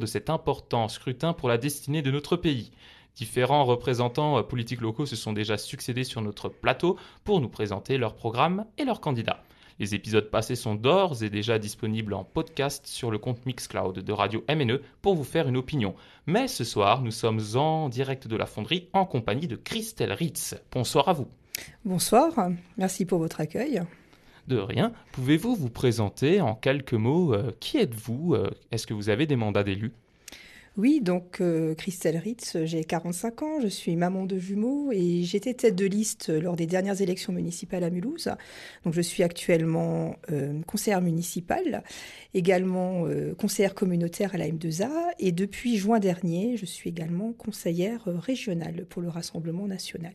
de cet important scrutin pour la destinée de notre pays. Différents représentants politiques locaux se sont déjà succédés sur notre plateau pour nous présenter leurs programmes et leurs candidats. Les épisodes passés sont d'ores et déjà disponibles en podcast sur le compte Mixcloud de Radio MNE pour vous faire une opinion. Mais ce soir, nous sommes en direct de la fonderie en compagnie de Christelle Ritz. Bonsoir à vous. Bonsoir, merci pour votre accueil. De rien. Pouvez-vous vous présenter en quelques mots euh, Qui êtes-vous euh, Est-ce que vous avez des mandats d'élus? Oui, donc euh, Christelle Ritz, j'ai 45 ans, je suis maman de jumeaux et j'étais tête de liste lors des dernières élections municipales à Mulhouse. Donc je suis actuellement conseillère municipale, également conseillère communautaire à la M2A et depuis juin dernier, je suis également conseillère régionale pour le Rassemblement national.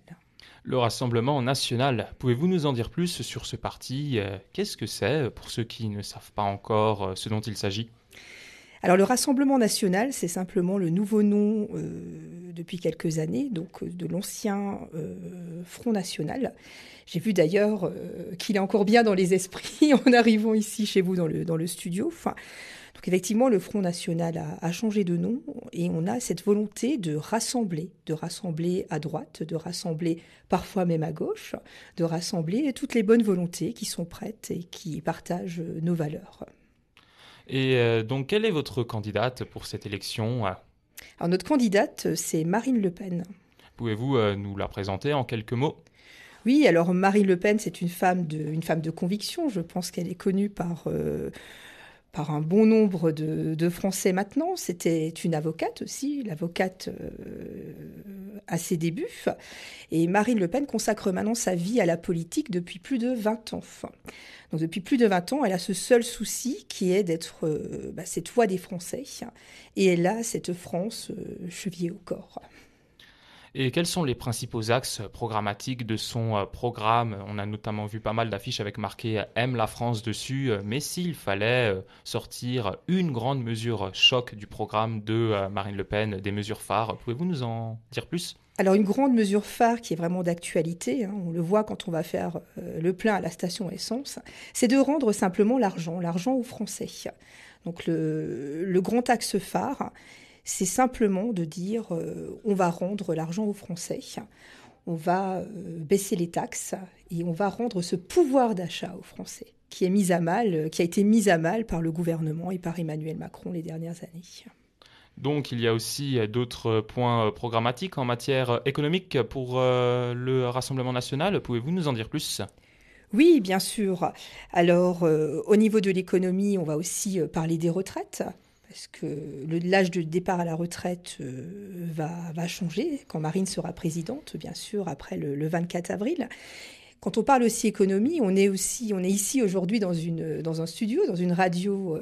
Le Rassemblement national, pouvez-vous nous en dire plus sur ce parti? Qu'est-ce que c'est pour ceux qui ne savent pas encore ce dont il s'agit? Alors le Rassemblement national, c'est simplement le nouveau nom euh, depuis quelques années, donc euh, de l'ancien euh, Front national. J'ai vu d'ailleurs qu'il est encore bien dans les esprits en arrivant ici chez vous dans le, studio. Donc effectivement, le Front national a, changé de nom et on a cette volonté de rassembler, de rassembler à droite, de rassembler parfois même à gauche, de rassembler toutes les bonnes volontés qui sont prêtes et qui partagent nos valeurs. Et euh, donc, quelle est votre candidate pour cette élection Alors, notre candidate, c'est Marine Le Pen. Pouvez-vous euh, nous la présenter en quelques mots? Oui, alors Marine Le Pen, c'est une femme de, une femme de conviction. Je pense qu'elle est connue par euh, par un bon nombre de, Français maintenant. C'était une avocate aussi, l'avocate à ses débuts. Et Marine Le Pen consacre maintenant sa vie à la politique depuis plus de 20 ans. Donc depuis plus de 20 ans, elle a ce seul souci qui est d'être euh, bah, cette voix des Français. Et elle a cette France euh, chevillée au corps. Et quels sont les principaux axes programmatiques de son euh, programme? On a notamment vu pas mal d'affiches avec marqué Aime la France dessus, mais s'il fallait sortir une grande mesure choc du programme de Marine Le Pen, des mesures phares, pouvez-vous nous en dire plus? Alors une grande mesure phare qui est vraiment d'actualité, hein, on le voit quand on va faire euh, le plein à la station essence, c'est de rendre simplement l'argent, l'argent aux Français. Donc le, grand axe phare, c'est simplement de dire euh, on va rendre l'argent aux Français, on va euh, baisser les taxes et on va rendre ce pouvoir d'achat aux Français qui est mis à mal, qui a été mis à mal par le gouvernement et par Emmanuel Macron les dernières années. Donc il y a aussi d'autres points programmatiques en matière économique pour euh, le Rassemblement national. Pouvez-vous nous en dire plus? Oui, bien sûr. Alors, euh, au niveau de l'économie, on va aussi euh, parler des retraites, parce que l'âge de départ à la retraite va, changer quand Marine sera présidente, bien sûr, après le, 24 avril. Quand on parle aussi économie, on est aussi, on est ici aujourd'hui dans une dans un studio, dans une radio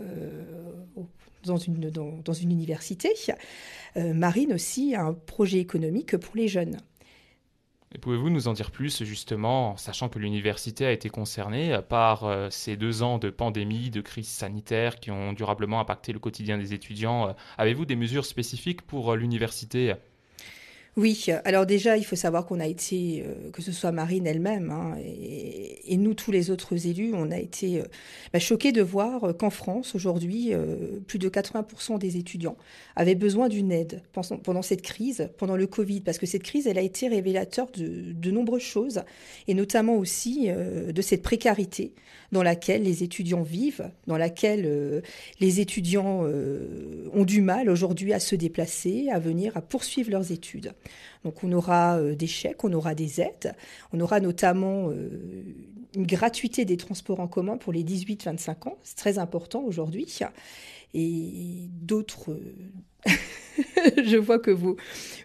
dans une, dans, une université. Euh, Marine aussi a un projet économique pour les jeunes. Pouvez-vous nous en dire plus justement, sachant que l'université a été concernée par euh, ces deux ans de pandémie, de crise sanitaire qui ont durablement impacté le quotidien des étudiants euh, Avez-vous des mesures spécifiques pour l'université? Oui, alors déjà, il faut savoir qu'on a été, euh, que ce soit Marine elle-même hein, et, nous, tous les autres élus, on a été euh, bah, choqués de voir euh, qu'en France, aujourd'hui, plus de 80% des étudiants avaient besoin d'une aide pendant, cette crise, pendant le Covid, parce que cette crise, elle a été révélateur de, de nombreuses choses, et notamment aussi de cette précarité dans laquelle les étudiants vivent, dans laquelle les étudiants ont du mal aujourd'hui à se déplacer, à venir, à poursuivre leurs études. Donc on aura euh, des chèques, on aura des aides, on aura notamment euh, une gratuité des transports en commun pour les 18-25 ans, c'est très important aujourd'hui. Et d'autres... Euh, je vois que vous,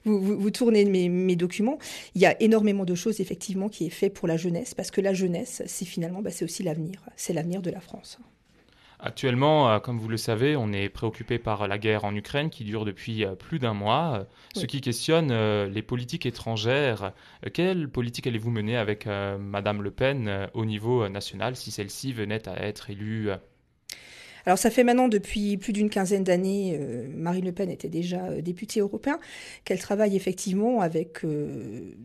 vous, tournez mes, documents. Il y a énormément de choses, effectivement, qui est fait pour la jeunesse, parce que la jeunesse, c'est finalement, bah, c'est aussi l'avenir. C'est l'avenir de la France. Actuellement, euh, comme vous le savez, on est préoccupé par la guerre en Ukraine qui dure depuis euh, plus d'un mois, ce qui questionne euh, les politiques étrangères. Quelle politique allez-vous mener avec Madame Le Pen au niveau national si celle-ci venait à être élue alors ça fait maintenant depuis plus d'une quinzaine d'années, Marine Le Pen était déjà députée européenne, qu'elle travaille effectivement avec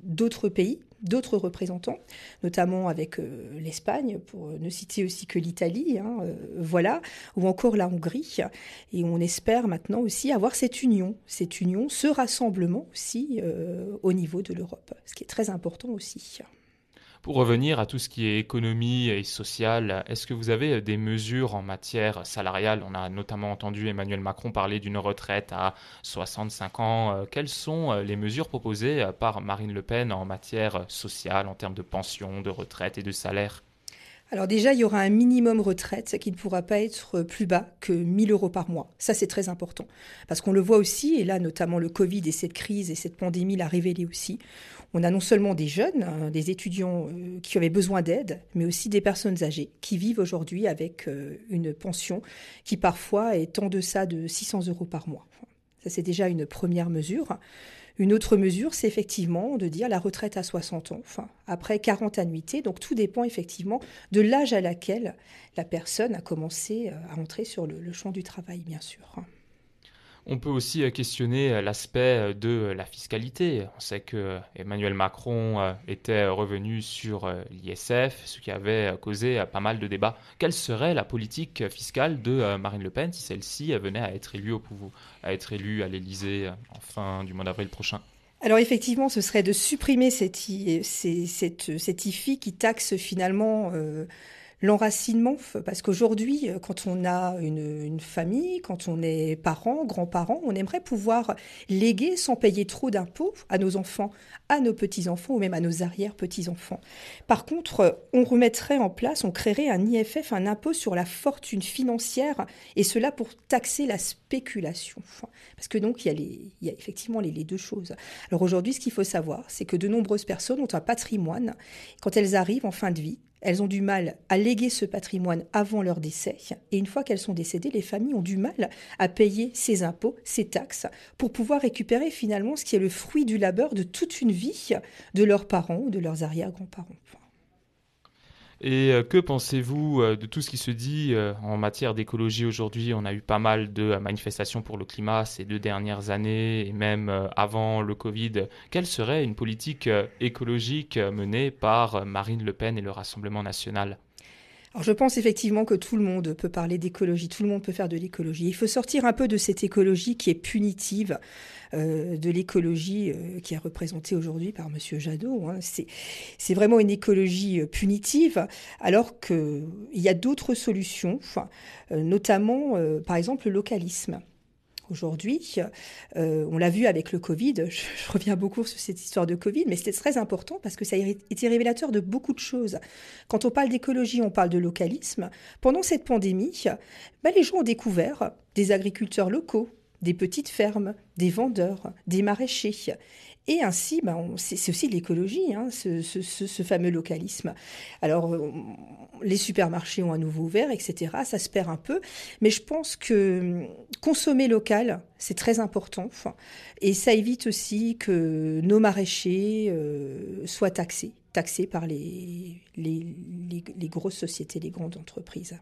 d'autres pays d'autres représentants, notamment avec l'Espagne, pour ne citer aussi que l'Italie, hein, voilà, ou encore la Hongrie. Et on espère maintenant aussi avoir cette union, cette union, ce rassemblement aussi au niveau de l'Europe, ce qui est très important aussi. Pour revenir à tout ce qui est économie et social, est-ce que vous avez des mesures en matière salariale? On a notamment entendu Emmanuel Macron parler d'une retraite à 65 ans. Quelles sont les mesures proposées par Marine Le Pen en matière sociale, en termes de pension, de retraite et de salaire? Alors déjà, il y aura un minimum retraite qui ne pourra pas être plus bas que 1000 euros par mois. Ça, c'est très important. Parce qu'on le voit aussi, et là, notamment le Covid et cette crise et cette pandémie l'a révélé aussi, on a non seulement des jeunes, hein, des étudiants euh, qui avaient besoin d'aide, mais aussi des personnes âgées qui vivent aujourd'hui avec euh, une pension qui parfois est en deçà de 600 euros par mois. Ça, c'est déjà une première mesure. Une autre mesure, c'est effectivement de dire la retraite à 60 ans, après 40 annuités. Donc tout dépend effectivement de l'âge à laquelle la personne a commencé euh, à entrer sur le, champ du travail, bien sûr. On peut aussi euh, questionner euh, l'aspect de la fiscalité. On sait que Emmanuel Macron était revenu sur l'ISF, ce qui avait causé pas mal de débats. Quelle serait la politique fiscale de Marine Le Pen si celle-ci venait à être élue au pouvoir, à être élue à l'Élysée en fin du mois d'avril prochain? Alors effectivement, ce serait de supprimer cette, IFI qui taxe finalement euh, l'enracinement, parce qu'aujourd'hui, euh, quand on a une, famille, quand on est parent, grands-parents, on aimerait pouvoir léguer sans payer trop d'impôts à nos enfants, à nos petits-enfants ou même à nos arrière-petits-enfants. Par contre, on remettrait en place, on créerait un IFF, un impôt sur la fortune financière, et cela pour taxer la spéculation. Parce que donc, il y a, les, il y a effectivement les, les deux choses. Alors aujourd'hui, ce qu'il faut savoir, c'est que de nombreuses personnes ont un patrimoine. Quand elles arrivent en fin de vie, elles ont du mal à léguer ce patrimoine avant leur décès. Et une fois qu'elles sont décédées, les familles ont du mal à payer ces impôts, ces taxes, pour pouvoir récupérer finalement ce qui est le fruit du labeur de toute une vie de leurs parents ou de leurs arrière-grands-parents. Et euh, que pensez-vous euh, de tout ce qui se dit euh, en matière d'écologie aujourd'hui? On a eu pas mal de manifestations pour le climat ces deux dernières années et même avant le Covid. Quelle serait une politique écologique menée par Marine Le Pen et le Rassemblement national? Alors je pense effectivement que tout le monde peut parler d'écologie, tout le monde peut faire de l'écologie. Il faut sortir un peu de cette écologie qui est punitive, euh, de l'écologie euh, qui est représentée aujourd'hui par Monsieur Jadot. Hein. C'est vraiment une écologie euh, punitive, alors qu'il y a d'autres solutions, notamment par exemple le localisme aujourd'hui. Euh, on l'a vu avec le Covid, je, reviens beaucoup sur cette histoire de Covid, mais c'était très important parce que ça a été révélateur de beaucoup de choses. Quand on parle d'écologie, on parle de localisme. Pendant cette pandémie, bah, les gens ont découvert des agriculteurs locaux, des petites fermes, des vendeurs, des maraîchers. Et ainsi, ben, c'est aussi l'écologie, hein, ce, fameux localisme. Alors, les supermarchés ont à nouveau ouvert, etc. Ça se perd un peu. Mais je pense que hum, consommer local, c'est très important. Et ça évite aussi que nos maraîchers euh, soient taxés, taxés par les grosses sociétés, les grandes entreprises.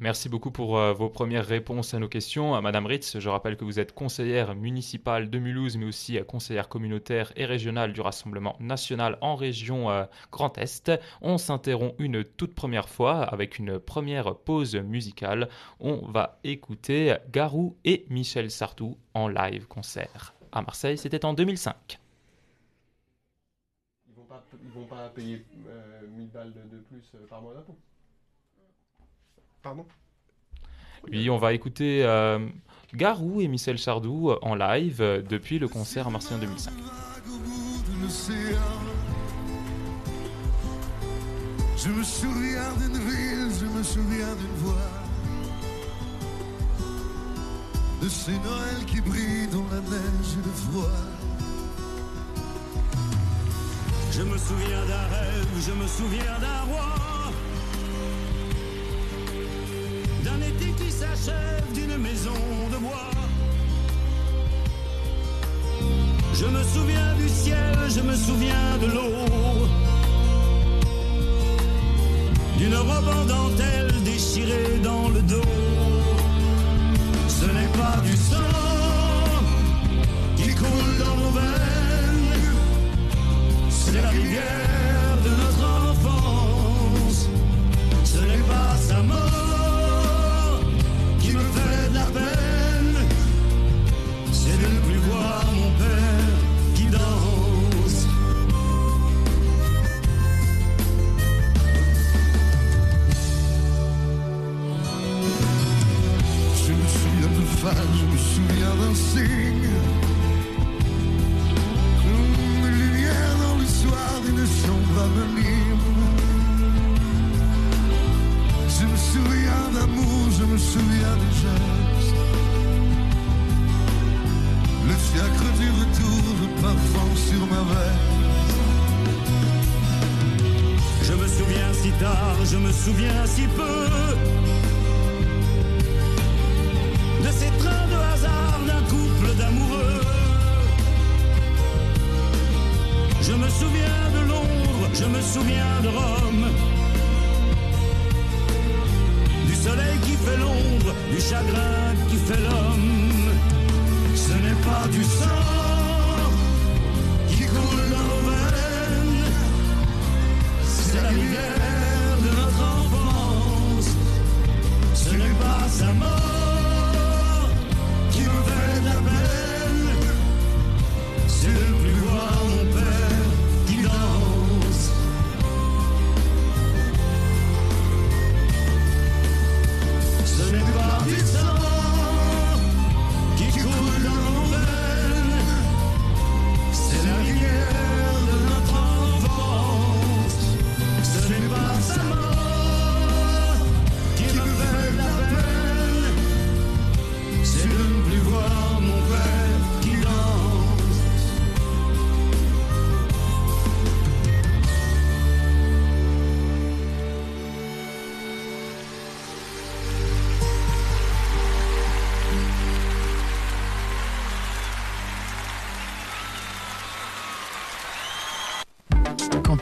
Merci beaucoup pour euh, vos premières réponses à nos questions. Euh, Madame Ritz, je rappelle que vous êtes conseillère municipale de Mulhouse, mais aussi euh, conseillère communautaire et régionale du Rassemblement national en région Grand Est. On s'interrompt une toute première fois avec une première pause musicale. On va écouter Garou et Michel Sartou en live concert à Marseille. C'était en 2005. Ils vont pas, vont pas payer 1000 balles de, plus par mois d'impôt Pardon Oui, on va écouter euh, Garou et Michel Chardou en live euh, depuis le concert à Marseille en 2005. Je me souviens d'une ville, je me souviens d'une voix. De ces Noëls qui brillent dans la neige et le froid. Je me souviens d'un rêve, je me souviens d'un roi d'un été qui s'achève, d'une maison de bois. Je me souviens du ciel, je me souviens de l'eau, d'une robe en dentelle déchirée dans le dos. Ce n'est pas du sang qui coule dans nos veines, c'est la rivière de notre enfance. Ce n'est pas sa mort.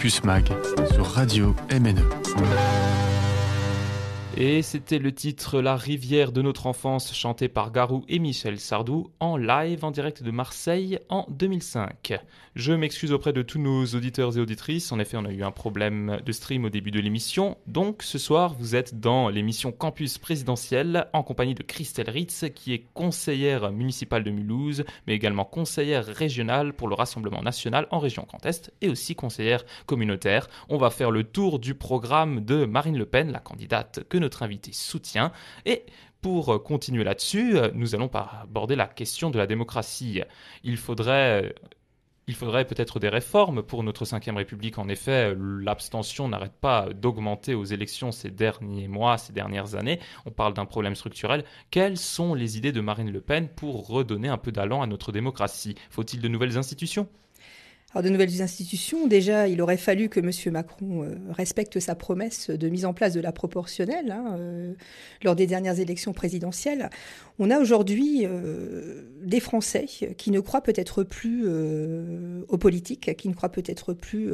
Campus Mag sur Radio MNE. Et c'était le titre La rivière de notre enfance chanté par Garou et Michel Sardou en live en direct de Marseille en 2005. Je m'excuse auprès de tous nos auditeurs et auditrices, en effet on a eu un problème de stream au début de l'émission, donc ce soir vous êtes dans l'émission Campus présidentielle en compagnie de Christelle Ritz qui est conseillère municipale de Mulhouse mais également conseillère régionale pour le Rassemblement national en région Grand Est et aussi conseillère communautaire. On va faire le tour du programme de Marine Le Pen, la candidate que notre invité soutient. Et pour continuer là-dessus, nous allons aborder la question de la démocratie. Il faudrait il faudrait peut-être des réformes pour notre 5ème République. En effet, l'abstention n'arrête pas d'augmenter aux élections ces derniers mois, ces dernières années. On parle d'un problème structurel. Quelles sont les idées de Marine Le Pen pour redonner un peu d'allant à notre démocratie? Faut-il de nouvelles institutions? Alors de nouvelles institutions, déjà, il aurait fallu que M. Macron euh, respecte sa promesse de mise en place de la proportionnelle hein, euh, lors des dernières élections présidentielles. On a aujourd'hui euh, des Français qui ne croient peut-être plus aux politiques, qui ne croient peut-être plus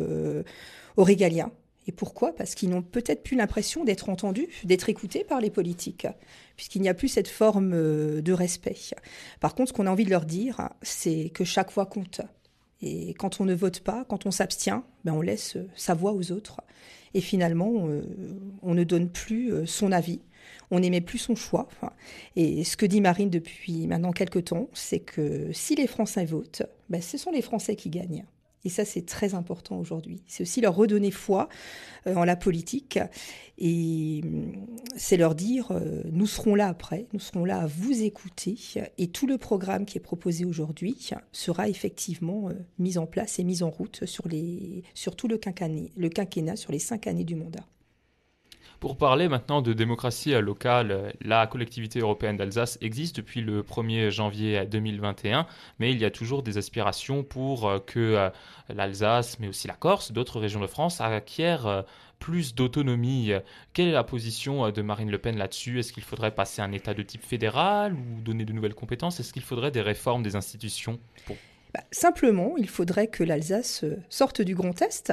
aux régaliens. Et pourquoi? Parce qu'ils n'ont peut-être plus l'impression d'être entendus, d'être écoutés par les politiques, puisqu'il n'y a plus cette forme de respect. Par contre, ce qu'on a envie de leur dire, c'est que chaque voix compte. Et quand on ne vote pas, quand on s'abstient, ben on laisse euh, sa voix aux autres. Et finalement, euh, on ne donne plus euh, son avis. On n'aimait plus son choix. Et ce que dit Marine depuis maintenant quelques temps, c'est que si les Français votent, ben ce sont les Français qui gagnent. Et ça, c'est très important aujourd'hui. C'est aussi leur redonner foi euh, en la politique. Et hum, c'est leur dire, euh, nous serons là après, nous serons là à vous écouter. Et tout le programme qui est proposé aujourd'hui sera effectivement euh, mis en place et mis en route sur, les, sur tout le quinquennat, le quinquennat, sur les cinq années du mandat. Pour parler maintenant de démocratie locale, la collectivité européenne d'Alsace existe depuis le 1er janvier 2021, mais il y a toujours des aspirations pour que l'Alsace, mais aussi la Corse, d'autres régions de France acquièrent plus d'autonomie. Quelle est la position de Marine Le Pen là-dessus? Est-ce qu'il faudrait passer un État de type fédéral ou donner de nouvelles compétences? Est-ce qu'il faudrait des réformes des institutions bah, Simplement, il faudrait que l'Alsace sorte du Grand Est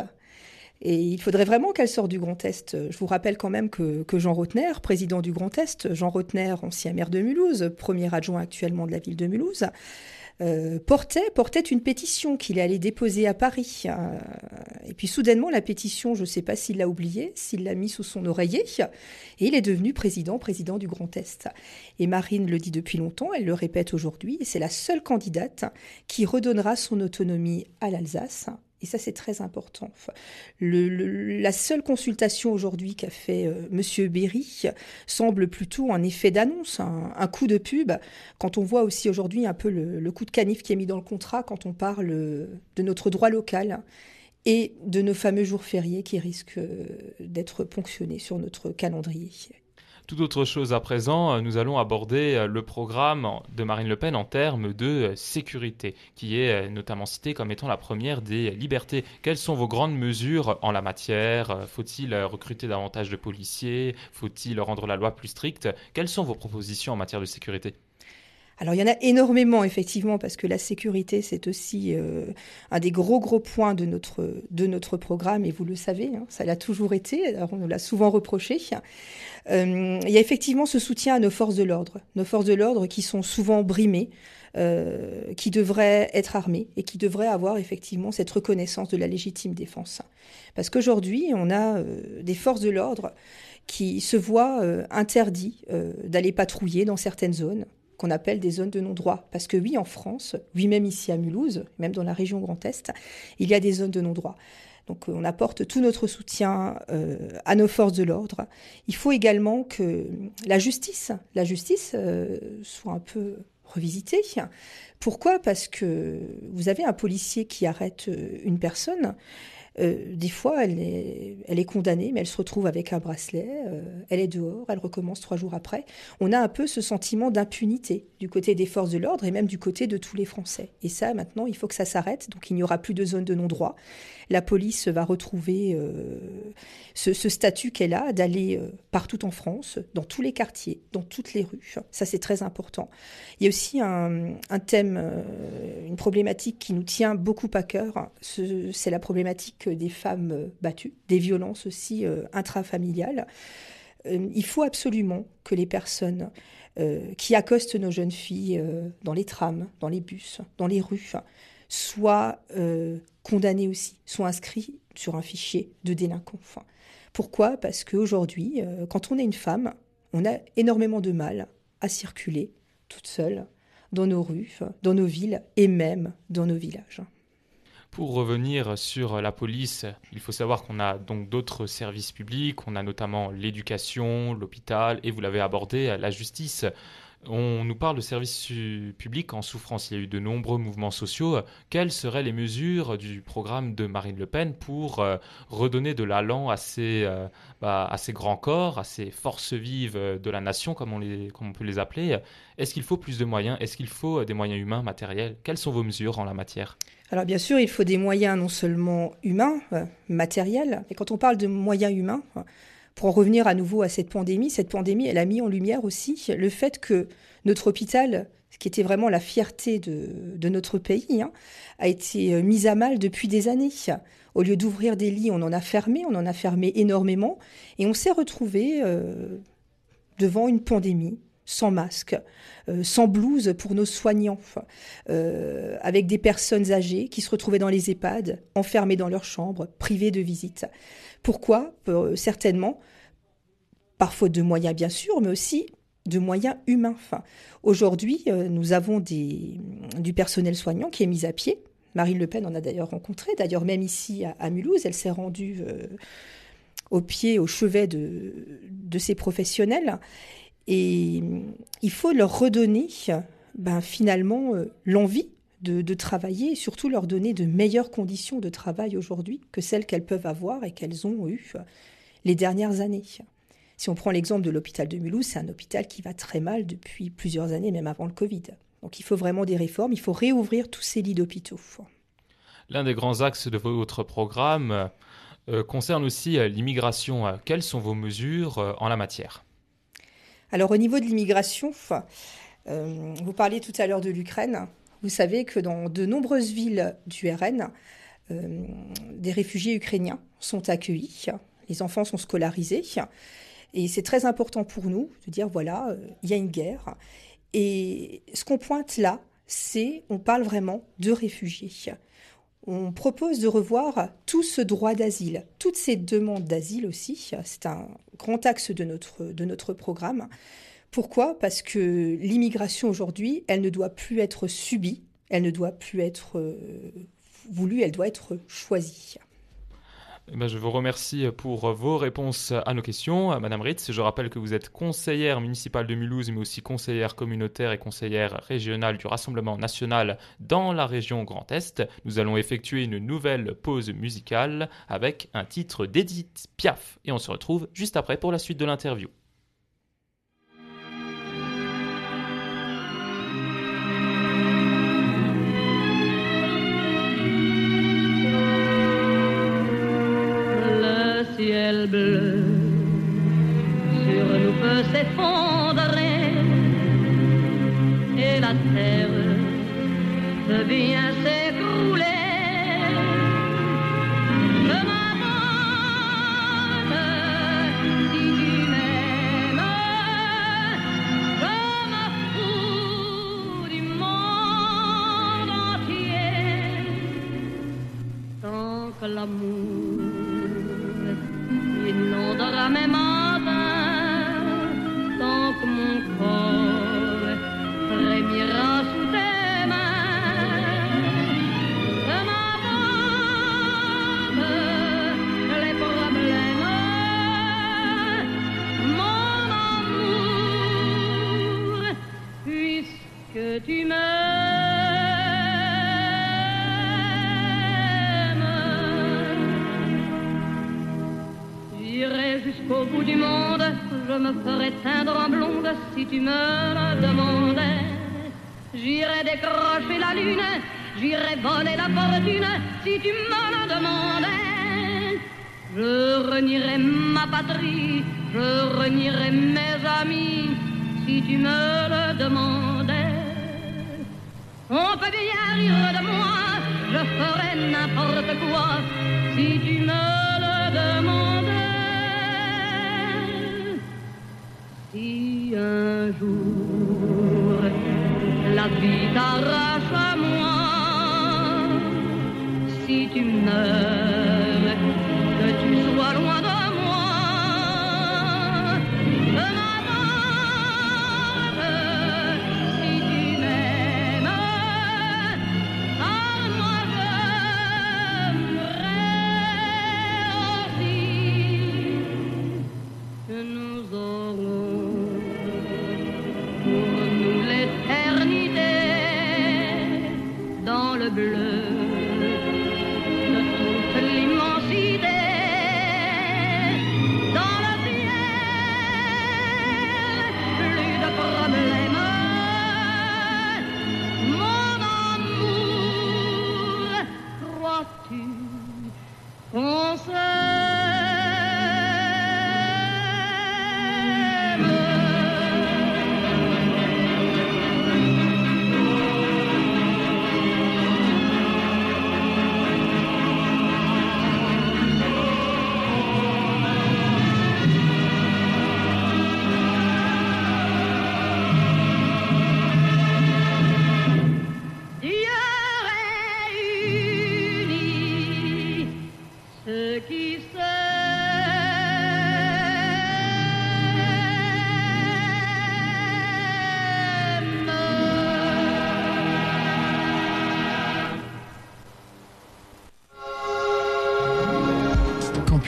Et il faudrait vraiment qu'elle sorte du Grand Est. Je vous rappelle quand même que, Jean Rotner, président du Grand Est, Jean Rotner, ancien maire de Mulhouse, premier adjoint actuellement de la ville de Mulhouse, euh, portait, portait une pétition qu'il est allé déposer à Paris. Euh, et puis soudainement, la pétition, je ne sais pas s'il l'a oubliée, s'il l'a mis sous son oreiller, et il est devenu président, président du Grand Est. Et Marine le dit depuis longtemps, elle le répète aujourd'hui, c'est la seule candidate qui redonnera son autonomie à l'Alsace et ça, c'est très important. la seule consultation aujourd'hui qu'a fait. Euh, Monsieur Berry semble plutôt un effet d'annonce, un, coup de pub. Quand on voit aussi aujourd'hui un peu le, coup de canif qui est mis dans le contrat quand on parle de notre droit local et de nos fameux jours fériés qui risquent euh, d'être ponctionnés sur notre calendrier. Tout autre chose à présent, euh, nous allons aborder euh, le programme de Marine Le Pen en termes de euh, sécurité, qui est notamment cité comme étant la première des libertés. Quelles sont vos grandes mesures en la matière? Faut-il recruter davantage de policiers? Faut-il rendre la loi plus stricte? Quelles sont vos propositions en matière de sécurité? Alors il y en a énormément effectivement parce que la sécurité c'est aussi euh, un des gros gros points de notre de notre programme et vous le savez, hein, ça l'a toujours été. On nous l'a souvent reproché. Euh, il y a effectivement ce soutien à nos forces de l'ordre, nos forces de l'ordre qui sont souvent brimées. Euh, qui devraient être armées et qui devraient avoir effectivement cette reconnaissance de la légitime défense. Parce qu'aujourd'hui, on a des forces de l'ordre qui se voient interdits d'aller patrouiller dans certaines zones, qu'on appelle des zones de non-droit. Parce que oui, en France, oui, même ici à Mulhouse, même dans la région Grand Est, il y a des zones de non-droit. Donc on apporte tout notre soutien euh, à nos forces de l'ordre. Il faut également que la justice, la justice euh, soit un peu revisitée. Pourquoi? Parce que vous avez un policier qui arrête euh, une personne. Euh, des fois, elle est, condamnée, mais elle se retrouve avec un bracelet, euh, elle est dehors, elle recommence trois jours après. On a un peu ce sentiment d'impunité du côté des forces de l'ordre et même du côté de tous les Français. Et ça, maintenant, il faut que ça s'arrête, donc il n'y aura plus de zone de non-droit. La police va retrouver euh, ce, statut qu'elle a d'aller partout en France, dans tous les quartiers, dans toutes les rues. Ça, c'est très important. Il y a aussi un thème, une problématique qui nous tient beaucoup à cœur, c'est la problématique des femmes battues, des violences aussi euh, intrafamiliales. Euh, il faut absolument que les personnes euh, qui accostent nos jeunes filles dans les trams, dans les bus, dans les rues, soient condamnées aussi, soient inscrits sur un fichier de délinquants. Pourquoi? Parce qu'aujourd'hui, quand on est une femme, on a énormément de mal à circuler toute seule dans nos rues, dans nos villes et même dans nos villages. Pour revenir sur la police, il faut savoir qu'on a donc d'autres services publics, on a notamment l'éducation, l'hôpital et vous l'avez abordé, la justice. On nous parle de services publics en souffrance. Il y a eu de nombreux mouvements sociaux. Quelles seraient les mesures du programme de Marine Le Pen pour euh, redonner de l'allant à, ces, euh, bah, à ces grands corps, à ces forces vives de la nation, comme on, peut les appeler? Est-ce qu'il faut plus de moyens? Est-ce qu'il faut des moyens humains, matériels? Quelles sont vos mesures en la matière? Alors bien sûr, il faut des moyens non seulement humains, euh, matériels, mais quand on parle de moyens humains, pour en revenir à nouveau à cette pandémie, cette pandémie, elle a mis en lumière aussi le fait que notre hôpital, ce qui était vraiment la fierté de, notre pays, hein, a été euh, mis à mal depuis des années. Au lieu d'ouvrir des lits, on en a fermé, on en a fermé énormément, et on s'est retrouvé euh, devant une pandémie sans masque, euh, sans blouse pour nos soignants, avec des personnes âgées qui se retrouvaient dans les EHPAD, enfermées dans leurs chambres, privées de visite. Pourquoi Certainement par faute de moyens bien sûr, mais aussi de moyens humains. Aujourd'hui, euh, nous avons des, du personnel soignant qui est mis à pied. Marine Le Pen en a d'ailleurs rencontré, d'ailleurs même ici à, Mulhouse, elle s'est rendue euh, au pied, au chevet de, ces professionnels. Et il faut leur redonner ben, finalement euh, l'envie de, de, travailler et surtout leur donner de meilleures conditions de travail aujourd'hui que celles qu'elles peuvent avoir et qu'elles ont eues les dernières années. Si on prend l'exemple de l'hôpital de Mulhouse, c'est un hôpital qui va très mal depuis plusieurs années, même avant le Covid. Donc il faut vraiment des réformes, il faut réouvrir tous ces lits d'hôpitaux. L'un des grands axes de votre programme euh, concerne aussi euh, l'immigration. Quelles sont vos mesures euh, en la matière? Alors au niveau de l'immigration, vous parliez tout à l'heure de l'Ukraine. Vous savez que dans de nombreuses villes du RN, des réfugiés ukrainiens sont accueillis, les enfants sont scolarisés. Et c'est très important pour nous de dire, voilà, il y a une guerre. Et ce qu'on pointe là, c'est, on parle vraiment de réfugiés. On propose de revoir tout ce droit d'asile, toutes ces demandes d'asile aussi. C'est un grand axe de notre, de notre programme. Pourquoi? Parce que l'immigration aujourd'hui, elle ne doit plus être subie, elle ne doit plus être euh, voulue, elle doit être choisie. Eh ben, je vous remercie pour vos réponses à nos questions. Madame Ritz, je rappelle que vous êtes conseillère municipale de Mulhouse, mais aussi conseillère communautaire et conseillère régionale du Rassemblement national dans la région Grand Est. Nous allons effectuer une nouvelle pause musicale avec un titre d'Edith Piaf. Et on se retrouve juste après pour la suite de l'interview. La terre peut bien s'écrouler. Je m'abandonne si tu décrocher la lune, j'irai voler la fortune si tu me le demandais. Je renierai ma patrie, je renierai mes amis si tu me le demandais. On peut bien rire de moi, je ferai n'importe quoi si tu me le demandais.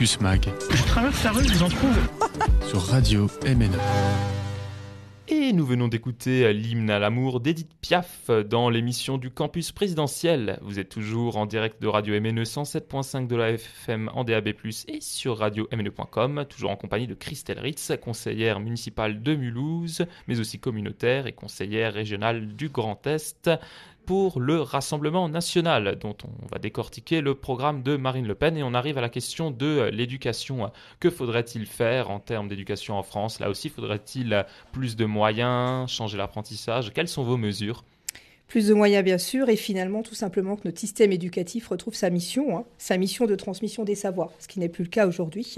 Campus Mag Je traverse la rue, je vous en trouve. sur Radio MNE. Et nous venons d'écouter l'hymne à l'amour d'Edith Piaf dans l'émission du campus présidentiel. Vous êtes toujours en direct de Radio MNE 107.5 de la FM en DAB+, et sur radio-mne.com, toujours en compagnie de Christelle Ritz, conseillère municipale de Mulhouse, mais aussi communautaire et conseillère régionale du Grand Est pour le Rassemblement national, dont on va décortiquer le programme de Marine Le Pen. Et on arrive à la question de l'éducation. Que faudrait-il faire en termes d'éducation en France? Là aussi, faudrait-il plus de moyens, changer l'apprentissage? Quelles sont vos mesures? Plus de moyens bien sûr, et finalement tout simplement que notre système éducatif retrouve sa mission, hein, sa mission de transmission des savoirs, ce qui n'est plus le cas aujourd'hui.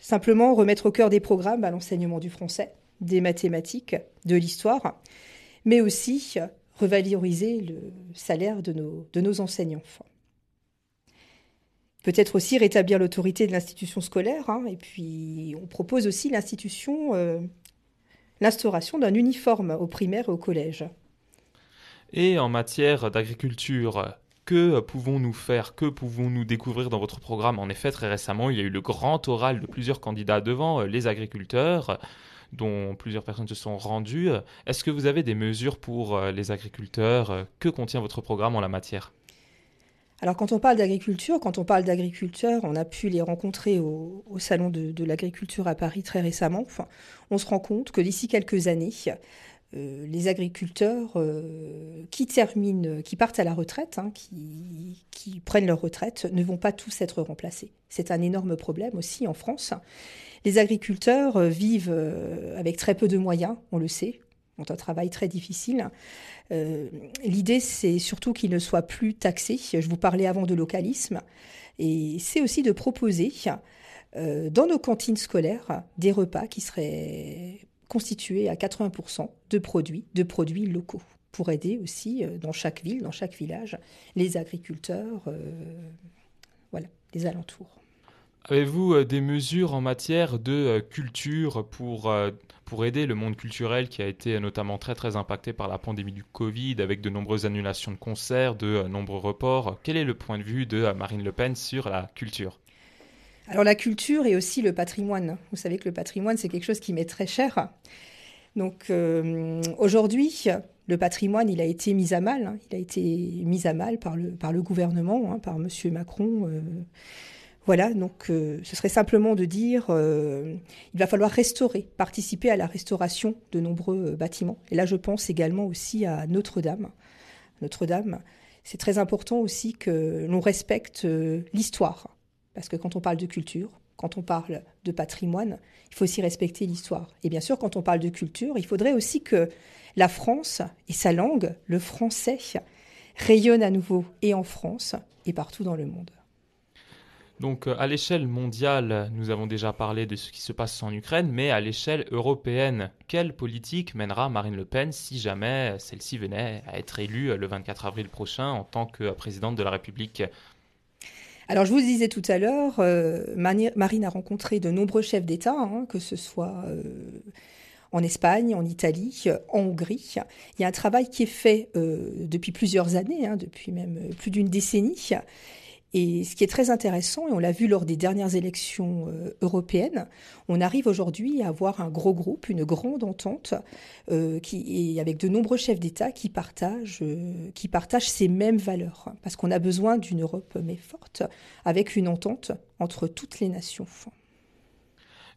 Simplement remettre au cœur des programmes l'enseignement du français, des mathématiques, de l'histoire, mais aussi revaloriser le salaire de nos, de nos enseignants. Peut-être aussi rétablir l'autorité de l'institution scolaire, hein, et puis on propose aussi l'institution, euh, l'instauration d'un uniforme au primaire et au collège. Et en matière d'agriculture, que pouvons-nous faire Que pouvons-nous découvrir dans votre programme? En effet, très récemment, il y a eu le grand oral de plusieurs candidats devant euh, les agriculteurs dont plusieurs personnes se sont rendues. Est-ce que vous avez des mesures pour euh, les agriculteurs? Que contient votre programme en la matière? Alors quand on parle d'agriculture, quand on parle d'agriculteurs, on a pu les rencontrer au, salon de, l'agriculture à Paris très récemment. Enfin, on se rend compte que d'ici quelques années, euh, les agriculteurs euh, qui terminent, qui partent à la retraite, hein, qui, prennent leur retraite, ne vont pas tous être remplacés. C'est un énorme problème aussi en France. Les agriculteurs euh, vivent avec très peu de moyens, on le sait, ont un travail très difficile. Euh, l'idée, c'est surtout qu'ils ne soient plus taxés. Je vous parlais avant de localisme. Et c'est aussi de proposer euh, dans nos cantines scolaires des repas qui seraient constitués à 80% de produits, de produits locaux, pour aider aussi euh, dans chaque ville, dans chaque village, les agriculteurs, voilà, les alentours. Avez-vous des mesures en matière de culture pour pour aider le monde culturel qui a été notamment très très impacté par la pandémie du Covid avec de nombreuses annulations de concerts, de euh, nombreux reports? Quel est le point de vue de euh, Marine Le Pen sur la culture? Alors la culture et aussi le patrimoine. Vous savez que le patrimoine c'est quelque chose qui m'est très cher. Donc euh, aujourd'hui, le patrimoine, il a été mis à mal. Hein. Il a été mis à mal par le, par le gouvernement, hein, par M. Macron. Voilà, donc euh, ce serait simplement de dire euh, il va falloir restaurer, participer à la restauration de nombreux euh, bâtiments. Et là, je pense également aussi à Notre-Dame. Notre-Dame, c'est très important aussi que l'on respecte l'histoire, parce que quand on parle de culture, quand on parle de patrimoine, il faut aussi respecter l'histoire. Et bien sûr, quand on parle de culture, il faudrait aussi que la France et sa langue, le français, rayonnent à nouveau et en France et partout dans le monde. Donc euh, à l'échelle mondiale, nous avons déjà parlé de ce qui se passe en Ukraine, mais à l'échelle européenne, quelle politique mènera Marine Le Pen si jamais celle-ci venait à être élue le 24 avril prochain en tant que présidente de la République? Alors, je vous disais tout à l'heure, euh, Marine a rencontré de nombreux chefs d'État, hein, que ce soit euh, en Espagne, en Italie, en Hongrie. Il y a un travail qui est fait depuis plusieurs années, hein, depuis même plus d'une décennie, et ce qui est très intéressant, et on l'a vu lors des dernières élections euh, européennes, on arrive aujourd'hui à avoir un gros groupe, une grande entente, euh, qui, avec de nombreux chefs d'État euh, qui partagent ces mêmes valeurs. Parce qu'on a besoin d'une Europe mais forte, avec une entente entre toutes les nations.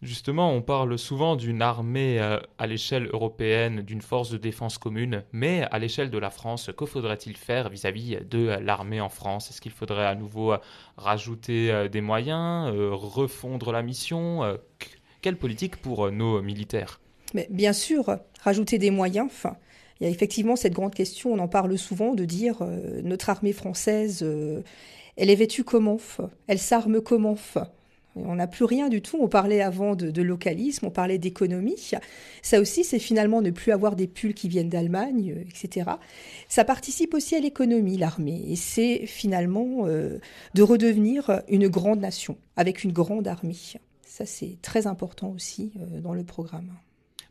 Justement, on parle souvent d'une armée euh, à l'échelle européenne, d'une force de défense commune, mais à l'échelle de la France, que faudrait-il faire vis-à-vis de l'armée en France? Est-ce qu'il faudrait à nouveau euh, rajouter euh, des moyens, refondre la mission? Quelle politique pour nos militaires? Mais Bien sûr, rajouter des moyens. Enfin, il y a effectivement cette grande question, on en parle souvent, de dire notre armée française, elle est vêtue comment Elle s'arme comment on n'a plus rien du tout. On parlait avant de, localisme, on parlait d'économie. Ça aussi, c'est finalement ne plus avoir des pulls qui viennent d'Allemagne, euh, etc. Ça participe aussi à l'économie, l'armée. Et c'est finalement euh, de redevenir une grande nation, avec une grande armée. Ça, c'est très important aussi euh, dans le programme.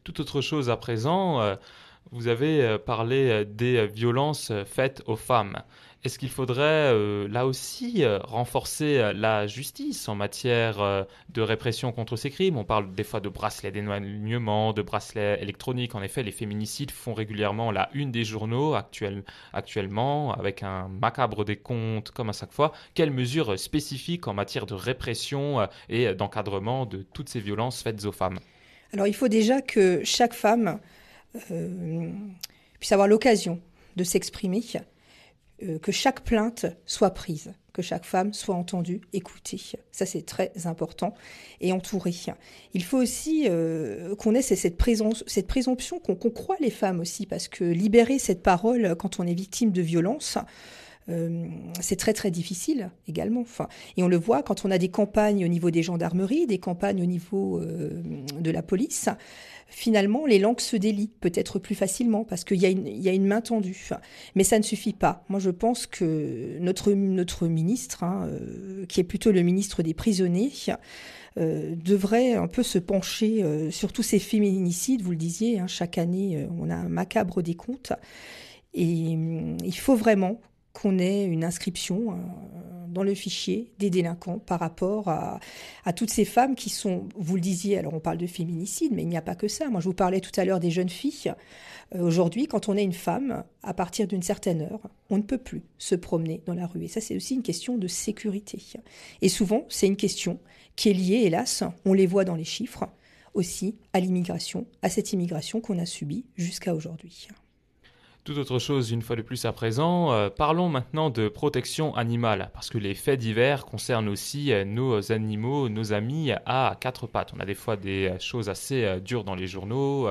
Toute autre chose à présent, vous avez parlé des violences faites aux femmes. Est-ce qu'il faudrait euh, là aussi euh, renforcer euh, la justice en matière de répression contre ces crimes? On parle des fois de bracelets d'éloignement, de bracelets électroniques. En effet, les féminicides font régulièrement la une des journaux actuellement, avec un macabre décompte comme à chaque fois. Quelles mesures spécifiques en matière de répression et d'encadrement de toutes ces violences faites aux femmes? Alors il faut déjà que chaque femme puisse avoir l'occasion de s'exprimer que chaque plainte soit prise, que chaque femme soit entendue, écoutée. Ça, c'est très important. Et entourée. Il faut aussi euh, qu'on ait cette, cette présomption qu'on croit les femmes aussi, parce que libérer cette parole quand on est victime de violence, euh, c'est très très difficile également. Enfin, et on le voit quand on a des campagnes au niveau des gendarmeries, des campagnes au niveau de la police finalement, les langues se délient peut-être plus facilement parce qu'il y, a une main tendue. Mais ça ne suffit pas. Moi, je pense que notre, ministre, hein, euh, qui est plutôt le ministre des prisonniers, euh, devrait un peu se pencher euh, sur tous ces féminicides. Vous le disiez, hein, chaque année, on a un macabre décompte. Et il faut vraiment qu'on ait une inscription euh, dans le fichier des délinquants par rapport à, toutes ces femmes qui sont, vous le disiez, alors on parle de féminicide, mais il n'y a pas que ça. Moi, je vous parlais tout à l'heure des jeunes filles. Euh, aujourd'hui, quand on est une femme, à partir d'une certaine heure, on ne peut plus se promener dans la rue. Et ça, c'est aussi une question de sécurité. Et souvent, c'est une question qui est liée, hélas, on les voit dans les chiffres, aussi à l'immigration, à cette immigration qu'on a subie jusqu'à aujourd'hui. Tout autre chose une fois de plus à présent, euh, parlons maintenant de protection animale, parce que les faits divers concernent aussi euh, nos animaux, nos amis à quatre pattes. On a des fois des euh, choses assez dures dans les journaux.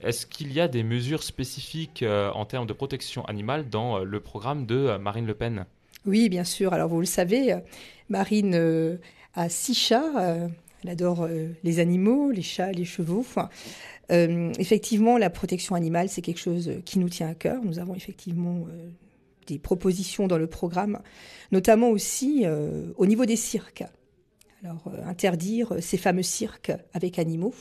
Est-ce qu'il y a des mesures spécifiques en termes de protection animale dans le programme de Marine Le Pen? Oui, bien sûr. Alors vous le savez, Marine a six chats. Elle adore les animaux, les chats, les chevaux. Euh, effectivement, la protection animale, c'est quelque chose qui nous tient à cœur. Nous avons effectivement euh, des propositions dans le programme, notamment aussi euh, au niveau des cirques. Alors, interdire ces fameux cirques avec animaux.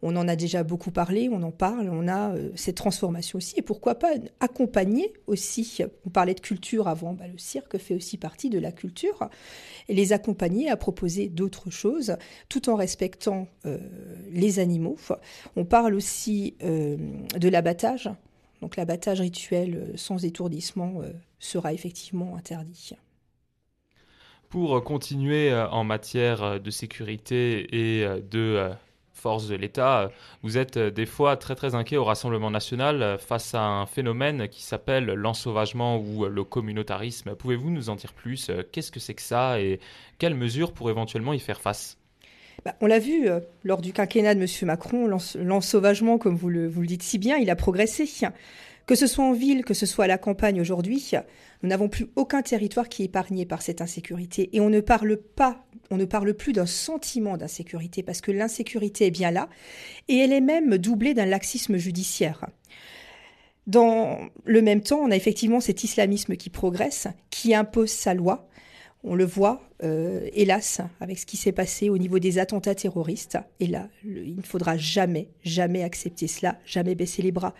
On en a déjà beaucoup parlé, on en parle, on a euh, cette transformation aussi. Et pourquoi pas accompagner aussi, on parlait de culture avant, bah, le cirque fait aussi partie de la culture, et les accompagner à proposer d'autres choses, tout en respectant euh, les animaux. On parle aussi euh, de l'abattage. Donc l'abattage rituel sans étourdissement sera effectivement interdit. Pour continuer en matière de sécurité et de force de l'État, vous êtes euh, des fois très très inquiet au Rassemblement national euh, face à un phénomène qui s'appelle l'ensauvagement ou le communautarisme. Pouvez-vous nous en dire plus euh, Qu'est-ce que c'est que ça et quelles mesures pour éventuellement y faire face? Bah, on l'a vu lors du quinquennat de M. Macron, l'ensauvagement, comme vous le, vous le dites si bien, il a progressé. Que ce soit en ville, que ce soit à la campagne aujourd'hui, nous n'avons plus aucun territoire qui est épargné par cette insécurité. Et on ne parle pas, on ne parle plus d'un sentiment d'insécurité parce que l'insécurité est bien là et elle est même doublée d'un laxisme judiciaire. Dans le même temps, on a effectivement cet islamisme qui progresse, qui impose sa loi. On le voit, euh, hélas, avec ce qui s'est passé au niveau des attentats terroristes. Et là, il ne faudra jamais, jamais accepter cela, jamais baisser les bras.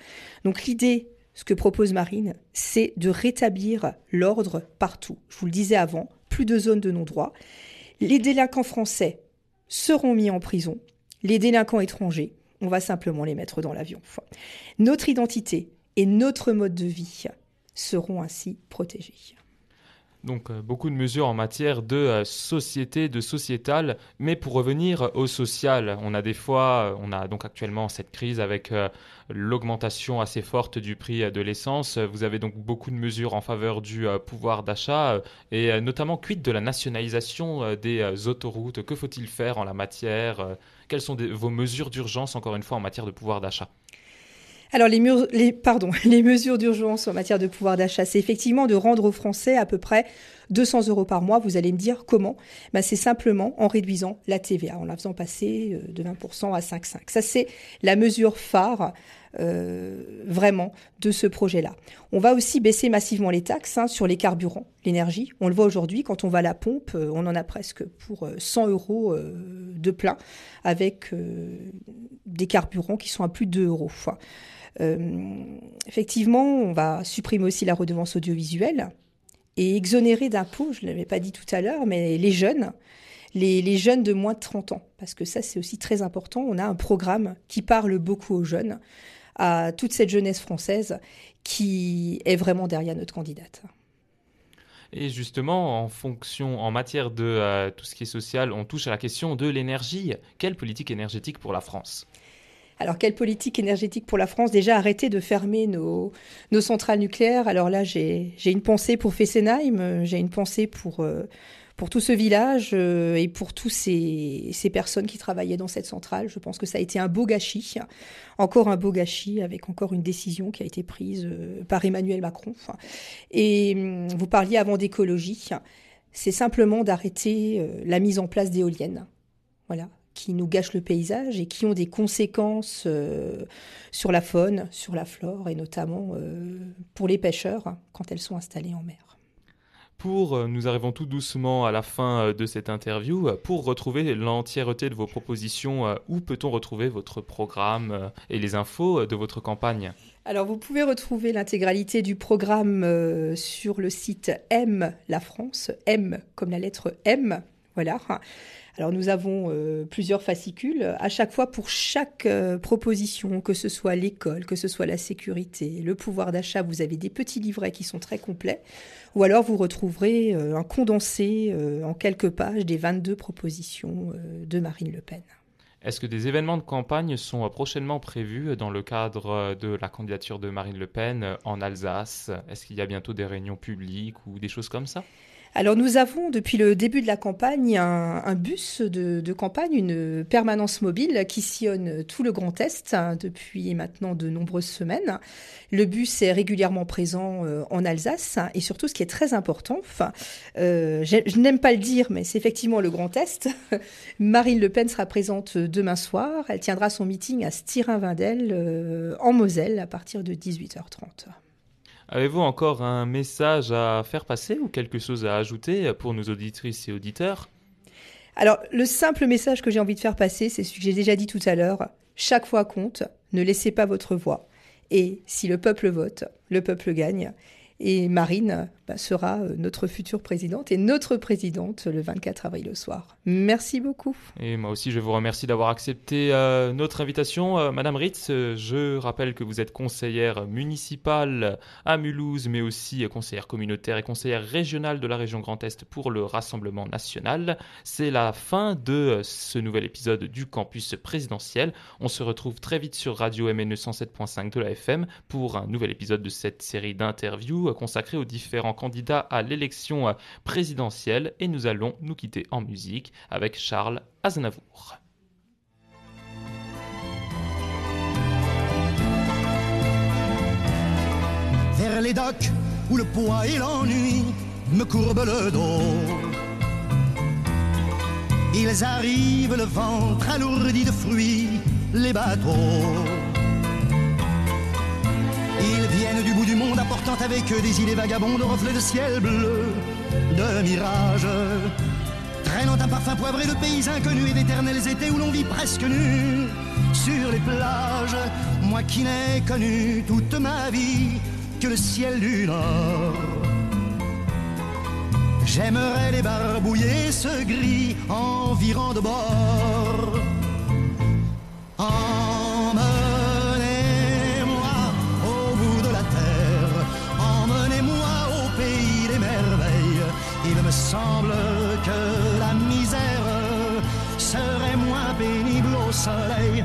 Donc l'idée ce que propose Marine, c'est de rétablir l'ordre partout. Je vous le disais avant, plus de zones de non-droit. Les délinquants français seront mis en prison. Les délinquants étrangers, on va simplement les mettre dans l'avion. Notre identité et notre mode de vie seront ainsi protégés. Donc euh, beaucoup de mesures en matière de euh, société, de sociétal, mais pour revenir au social, on a des fois, euh, on a donc actuellement cette crise avec l'augmentation assez forte du prix de l'essence. Vous avez donc beaucoup de mesures en faveur du pouvoir d'achat et notamment quid de la nationalisation des autoroutes? Que faut-il faire en la matière? Quelles sont vos mesures d'urgence encore une fois en matière de pouvoir d'achat? Alors les, les, pardon, les mesures d'urgence en matière de pouvoir d'achat, c'est effectivement de rendre aux Français à peu près 200 euros par mois. Vous allez me dire comment? Ben, C'est simplement en réduisant la TVA, en la faisant passer euh, de 20% à 5,5. Ça, c'est la mesure phare euh, vraiment de ce projet-là. On va aussi baisser massivement les taxes hein, sur les carburants, l'énergie. On le voit aujourd'hui, quand on va à la pompe, euh, on en a presque pour 100 euros de plein avec des carburants qui sont à plus de 2 euros. Euh, effectivement, on va supprimer aussi la redevance audiovisuelle et exonérer d'impôts, je ne l'avais pas dit tout à l'heure, mais les jeunes, les, jeunes de moins de 30 ans, parce que ça c'est aussi très important. On a un programme qui parle beaucoup aux jeunes, à toute cette jeunesse française qui est vraiment derrière notre candidate. Et justement, en fonction, en matière de euh, tout ce qui est social, on touche à la question de l'énergie. Quelle politique énergétique pour la France? Alors, quelle politique énergétique pour la France Déjà, arrêter de fermer nos, nos centrales nucléaires? Alors là, j'ai une pensée pour Fessenheim, j'ai une pensée pour, euh, pour tout ce village euh, et pour tous ces, ces personnes qui travaillaient dans cette centrale. Je pense que ça a été un beau gâchis, encore un beau gâchis, avec encore une décision qui a été prise euh, par Emmanuel Macron. Et hum, vous parliez avant d'écologie, c'est simplement d'arrêter la mise en place d'éoliennes. Voilà qui nous gâchent le paysage et qui ont des conséquences euh, sur la faune, sur la flore et notamment euh, pour les pêcheurs quand elles sont installées en mer. Pour, euh, nous arrivons tout doucement à la fin de cette interview. Pour retrouver l'entièreté de vos propositions, où peut-on retrouver votre programme et les infos de votre campagne? Alors vous pouvez retrouver l'intégralité du programme sur le site M la France, M comme la lettre M, voilà. Alors nous avons euh, plusieurs fascicules, à chaque fois pour chaque euh, proposition, que ce soit l'école, que ce soit la sécurité, le pouvoir d'achat, vous avez des petits livrets qui sont très complets, ou alors vous retrouverez euh, un condensé euh, en quelques pages des 22 propositions euh, de Marine Le Pen. Est-ce que des événements de campagne sont euh, prochainement prévus dans le cadre euh, de la candidature de Marine Le Pen euh, en Alsace? Est-ce qu'il y a bientôt des réunions publiques ou des choses comme ça? Alors nous avons depuis le début de la campagne un, bus de, campagne, une permanence mobile qui sillonne tout le Grand Est hein, depuis maintenant de nombreuses semaines. Le bus est régulièrement présent euh, en Alsace hein, et surtout ce qui est très important, euh, je n'aime pas le dire, mais c'est effectivement le Grand Est. Marine Le Pen sera présente demain soir. Elle tiendra son meeting à Styrin-Vindel euh, en Moselle à partir de 18h30. Avez-vous encore un message à faire passer ou quelque chose à ajouter pour nos auditrices et auditeurs? Alors, le simple message que j'ai envie de faire passer, c'est celui que j'ai déjà dit tout à l'heure. Chaque voix compte. Ne laissez pas votre voix. Et si le peuple vote, le peuple gagne. Et Marine bah, sera euh, notre future présidente et notre présidente le 24 avril au soir. Merci beaucoup. Et moi aussi, je vous remercie d'avoir accepté euh, notre invitation. Euh, Madame Ritz, je rappelle que vous êtes conseillère municipale à Mulhouse, mais aussi conseillère communautaire et conseillère régionale de la région Grand Est pour le Rassemblement national. C'est la fin de ce nouvel épisode du campus présidentiel. On se retrouve très vite sur Radio MNE 107.5 de la FM pour un nouvel épisode de cette série d'interviews euh, consacrée aux différents candidats à l'élection euh, présidentielle. Et nous allons nous quitter en musique avec Charles Aznavour. vers les docks où le poids et l'ennui me courbent le dos. Ils arrivent le ventre alourdi de fruits, les bateaux. Ils viennent du bout du monde apportant avec eux des idées vagabondes, reflets de ciel bleu, de mirages. Traînant un parfum poivré de pays inconnus et d'éternels étés où l'on vit presque nu sur les plages. Moi qui n'ai connu toute ma vie que le ciel du nord. J'aimerais les barbouiller ce gris environ de bord. Semble que la misère serait moins pénible au soleil.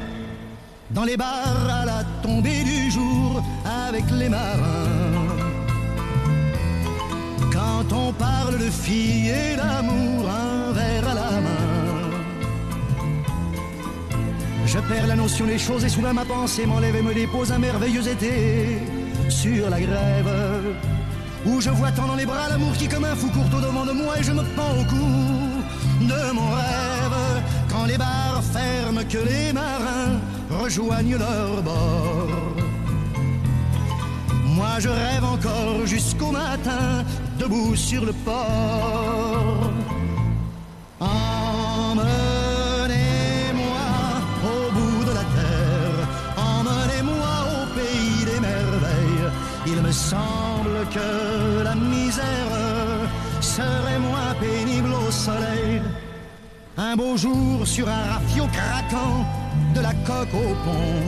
Dans les bars à la tombée du jour avec les marins. Quand on parle de filles et d'amour, un verre à la main. Je perds la notion des choses et soudain ma pensée m'enlève et me dépose un merveilleux été sur la grève. Où je vois tant dans les bras l'amour qui comme un fou court au devant de moi et je me pends au cou de mon rêve. Quand les bars ferment, que les marins rejoignent leur bord. Moi je rêve encore jusqu'au matin, debout sur le port. Emmenez-moi au bout de la terre, emmenez-moi au pays des merveilles. Il me semble un beau jour sur un rafio craquant de la coque au pont.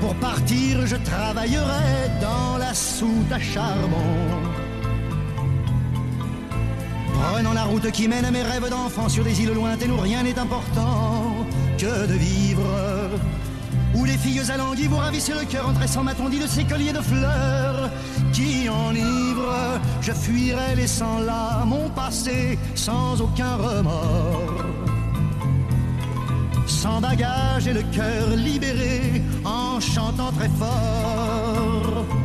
Pour partir, je travaillerai dans la soute à charbon. Prenant la route qui mène à mes rêves d'enfant sur des îles lointaines où rien n'est important que de vivre. Où les filles alanguies vous ravissent le cœur en tressant ma tondie de ces colliers de fleurs qui enivrent je fuirai laissant là mon passé sans aucun remords. Sans bagage et le cœur libéré en chantant très fort.